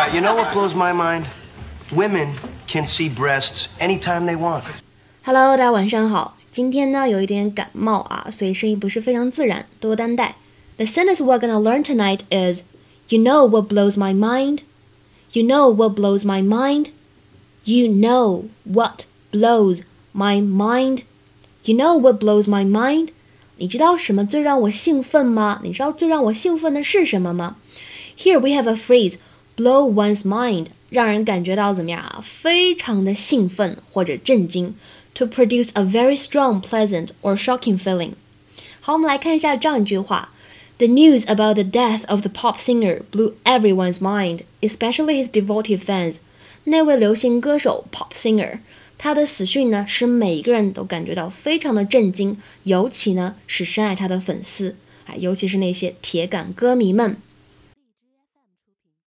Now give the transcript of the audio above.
right, you know what blows my mind? Women can see breasts anytime they want. Hello，大家晚上好。今天呢有一点感冒啊，所以声音不是非常自然，多多担待。The sentence we're gonna learn tonight is, "You know what blows my mind? You know what blows my mind? You know what blows my mind? You know what blows my mind?" 你知道什么最让我兴奋吗？你知道最让我兴奋的是什么吗？Here we have a phrase, Blow one's mind，让人感觉到怎么样啊？非常的兴奋或者震惊，to produce a very strong, pleasant or shocking feeling。好，我们来看一下这样一句话：The news about the death of the pop singer blew everyone's mind, especially his devoted fans。那位流行歌手 pop singer。他的死讯呢，使每个人都感觉到非常的震惊，尤其呢是深爱他的粉丝，啊，尤其是那些铁杆歌迷们。